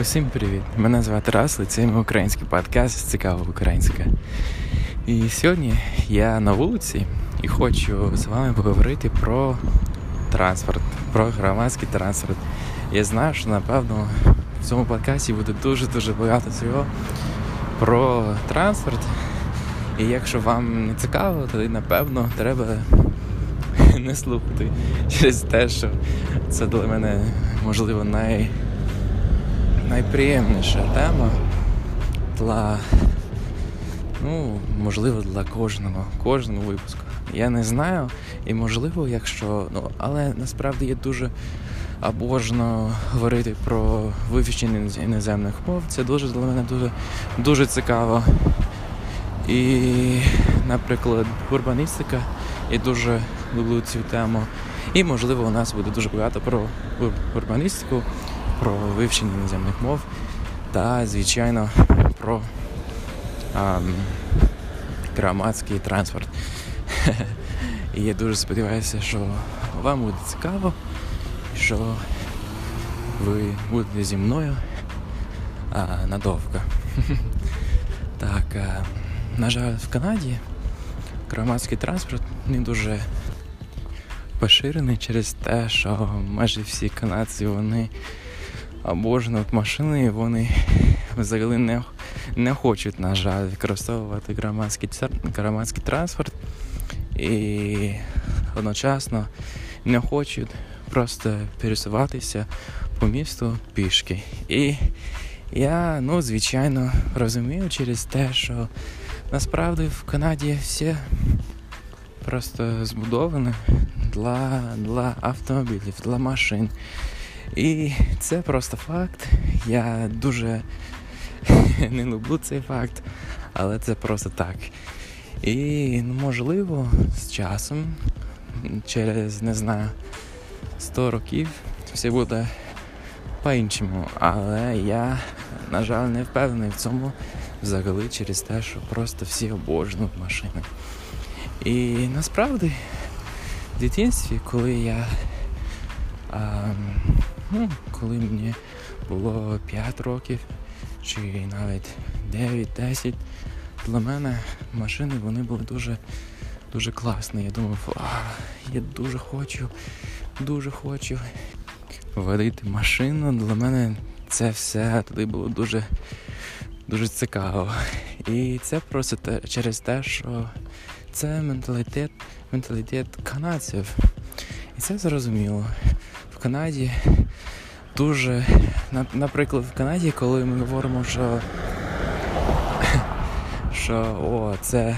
Усім привіт! Мене звати і це мій український подкаст Цікаво українська. І сьогодні я на вулиці і хочу з вами поговорити про транспорт, про громадський транспорт. Я знаю, що напевно в цьому подкасті буде дуже-дуже багато цього про транспорт. І якщо вам не цікаво, то напевно треба не слухати через те, що це для мене можливо най найприємніша тема для, ну, можливо, для кожного, кожного випуску. Я не знаю, і можливо, якщо. ну, Але насправді я дуже обожно говорити про вивчення іноземних мов. Це дуже для мене дуже дуже цікаво. І, наприклад, урбаністика, я дуже люблю цю тему. І, можливо, у нас буде дуже багато про урбаністику про вивчення іноземних мов та, звичайно, про а, громадський транспорт. І я дуже сподіваюся, що вам буде цікаво, що ви будете зі мною а, надовго. Так, а, на жаль, в Канаді громадський транспорт не дуже поширений через те, що майже всі канадці вони обожнюють машини, вони взагалі не не хочуть, на жаль, використовувати громадський громадський транспорт і одночасно не хочуть просто пересуватися по місту пішки. І я, ну, звичайно, розумію через те, що насправді в Канаді все просто збудовані для, для автомобілів, для машин. І це просто факт. Я дуже не люблю цей факт, але це просто так. І ну, можливо, з часом, через, не знаю, 100 років все буде по-іншому. Але я, на жаль, не впевнений в цьому взагалі через те, що просто всі обожнюють машини. І насправді в дитинстві, коли я а, ну, коли мені було 5 років чи навіть 9-10, для мене машини вони були дуже дуже класні. Я думав, а, я дуже хочу, дуже хочу водити машину. Для мене це все тоді було дуже дуже цікаво. І це просто те, через те, що це менталітет, менталітет канадців. І це зрозуміло. Канаді дуже, наприклад, в Канаді, коли ми говоримо, що що о, це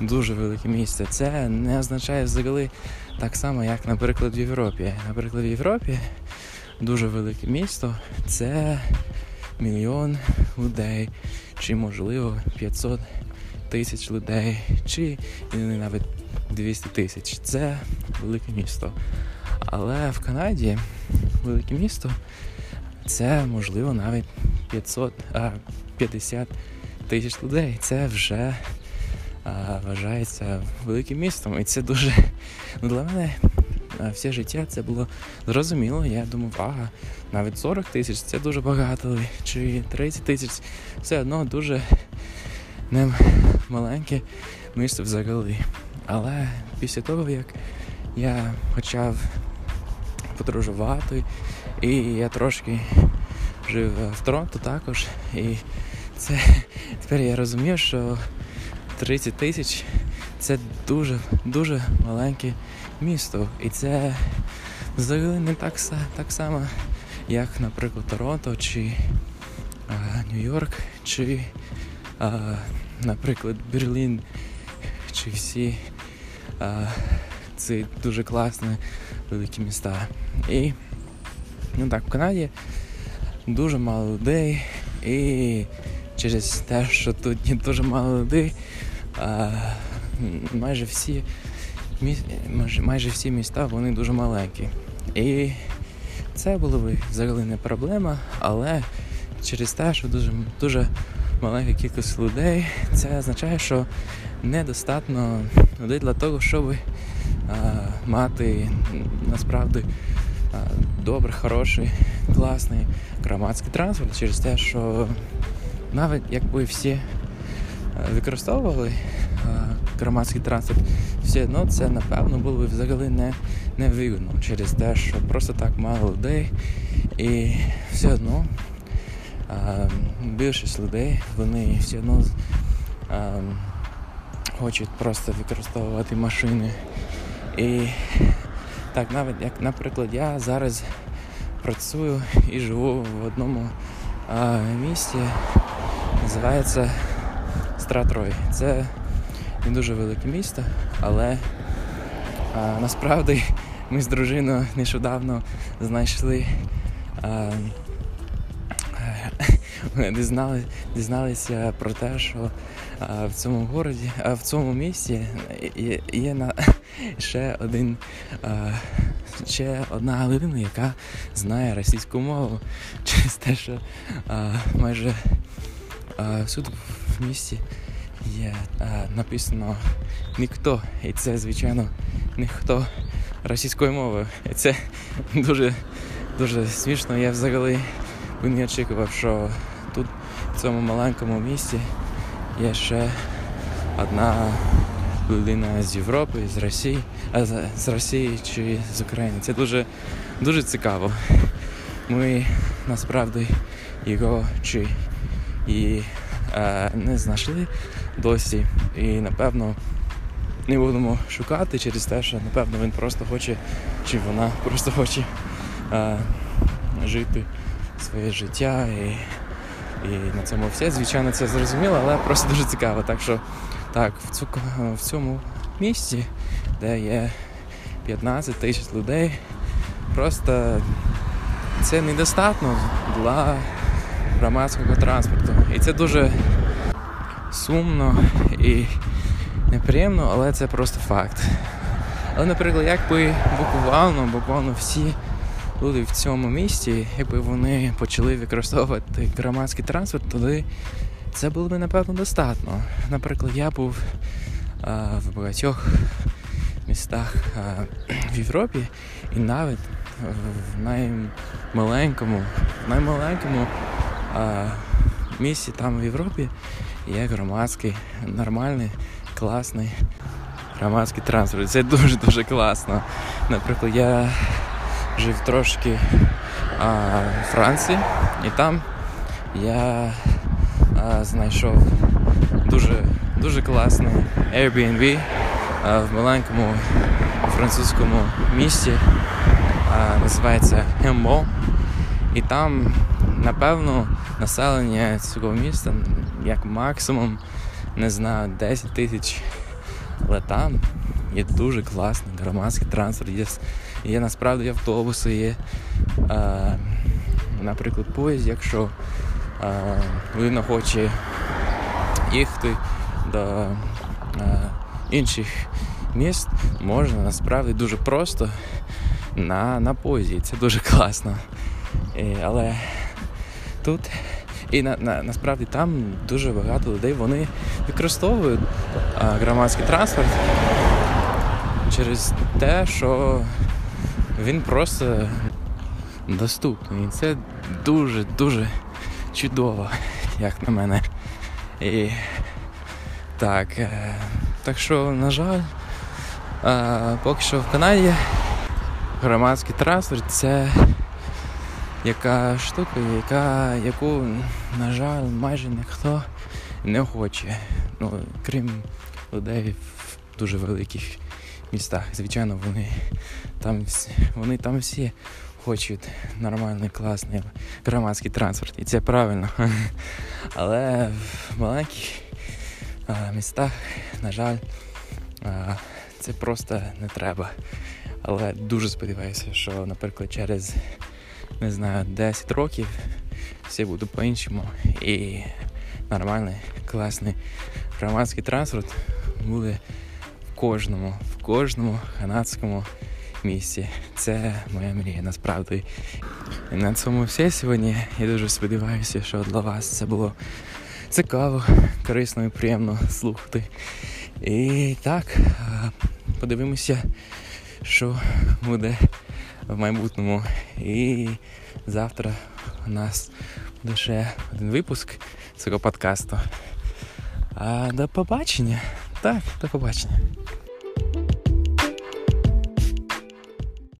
дуже велике місце, це не означає взагалі так само, як, наприклад, в Європі. Наприклад, в Європі дуже велике місто це мільйон людей, чи, можливо, 500 тисяч людей, чи навіть 200 тисяч. Це велике місто. Але в Канаді велике місто це можливо навіть 500, а, 50 тисяч людей. Це вже а, вважається великим містом. І це дуже ну, для мене все життя це було зрозуміло. Я думав, ага, навіть 40 тисяч це дуже багато, чи 30 тисяч все одно дуже не маленьке місто взагалі. Але після того, як я почав подорожувати, і я трошки жив в Торонто також. І це тепер я розумію, що 30 тисяч це дуже дуже маленьке місто. І це взагалі не так так само, як, наприклад, Торонто чи Нью-Йорк, чи, а, наприклад, Берлін, чи всі. А, це дуже класні великі міста. І ну так, в Канаді дуже мало людей, і через те, що тут є дуже мало людей, а, майже всі майже, майже всі міста вони дуже маленькі. І це було б взагалі не проблема, але через те, що дуже дуже маленька кількість людей, це означає, що недостатньо людей для того, щоб а, мати насправді добрий, хороший, класний громадський транспорт через те, що навіть якби всі використовували громадський транспорт, все одно це напевно було б взагалі не не вигідно через те, що просто так мало людей і все одно а, більшість людей вони все одно хочуть просто використовувати машини. І так, навіть як, наприклад, я зараз працюю і живу в одному а, місті, називається Стратрой. Це не дуже велике місто, але а, насправді ми з дружиною нещодавно знайшли. А, дізнали, дізналися про те, що в цьому городі, в цьому місті є, є на ще один ще одна людина, яка знає російську мову через те, що майже всюди в місті є написано ніхто, і це звичайно ніхто російською мовою. І це дуже дуже смішно. Я взагалі не очікував, що в цьому маленькому місті є ще одна людина з Європи, з Росії, а з Росії чи з України. Це дуже дуже цікаво. Ми насправді його чи і е, не знайшли досі. І напевно не будемо шукати через те, що напевно він просто хоче, чи вона просто хоче е, жити своє життя і і на цьому все. Звичайно, це зрозуміло, але просто дуже цікаво. Так що так, в, цю, в цьому місці, де є 15 тисяч людей, просто це недостатньо для громадського транспорту. І це дуже сумно і неприємно, але це просто факт. Але, наприклад, якби буквально, буквально всі люди в цьому місті, якби вони почали використовувати громадський транспорт, тоді це було б напевно достатньо. Наприклад, я був а, в багатьох містах а, в Європі і навіть в наймаленькому, наймаленькому а, місті там в Європі є громадський, нормальний, класний громадський транспорт. Це дуже-дуже класно. Наприклад, я жив трошки а, Франції, і там я а, знайшов дуже дуже класний Airbnb а, в маленькому французькому місті, а, називається Хембо. І там, напевно, населення цього міста як максимум, не знаю, 10 тисяч. Але там є дуже класний громадський транспорт. Є Є насправді автобуси, є, е, наприклад, поїзд, якщо е, людина хоче їхати до е, інших міст, можна насправді дуже просто на на поїзді. Це дуже класно. І, Але тут і на, на, насправді там дуже багато людей вони використовують а, громадський транспорт через те, що він просто доступний. І це дуже-дуже чудово, як на мене. І так, е, так що, на жаль, е, поки що в Канаді громадський транспорт це яка штука, яка, яку, на жаль, майже ніхто не хоче. Ну, Крім людей в дуже великих містах. Звичайно, вони там вони там всі хочуть нормальний, класний громадський транспорт. І це правильно. Але в маленьких а, містах, на жаль, а, це просто не треба. Але дуже сподіваюся, що, наприклад, через не знаю, 10 років все буде по-іншому. І нормальний, класний громадський транспорт буде кожному, в кожному канадському місці. Це моя мрія насправді. І на цьому все сьогодні. Я дуже сподіваюся, що для вас це було цікаво, корисно і приємно слухати. І так, подивимося, що буде в майбутньому. І завтра у нас буде ще один випуск цього подкасту. А до побачення. Так, до побачення.